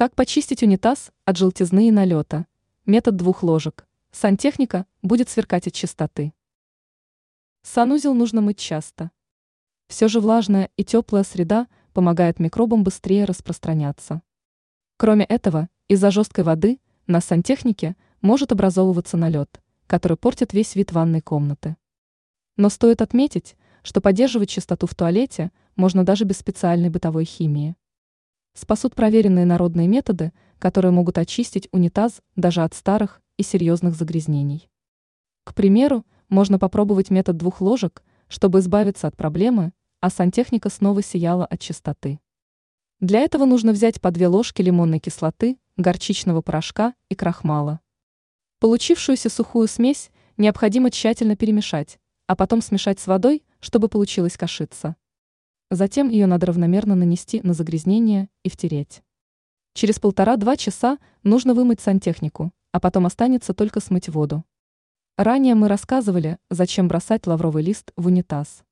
Как почистить унитаз от желтизны и налета? Метод двух ложек. Сантехника будет сверкать от чистоты. Санузел нужно мыть часто. Все же влажная и теплая среда помогает микробам быстрее распространяться. Кроме этого, из-за жесткой воды на сантехнике может образовываться налет, который портит весь вид ванной комнаты. Но стоит отметить, что поддерживать чистоту в туалете можно даже без специальной бытовой химии. Спасут проверенные народные методы, которые могут очистить унитаз даже от старых и серьезных загрязнений. К примеру, можно попробовать метод двух ложек, чтобы избавиться от проблемы, а сантехника снова сияла от чистоты. Для этого нужно взять по две ложки лимонной кислоты, горчичного порошка и крахмала. Получившуюся сухую смесь необходимо тщательно перемешать, а потом смешать с водой, чтобы получилась кашица. Затем ее надо равномерно нанести на загрязнение и втереть. Через полтора-два часа нужно вымыть сантехнику, а потом останется только смыть воду. Ранее мы рассказывали, зачем бросать лавровый лист в унитаз.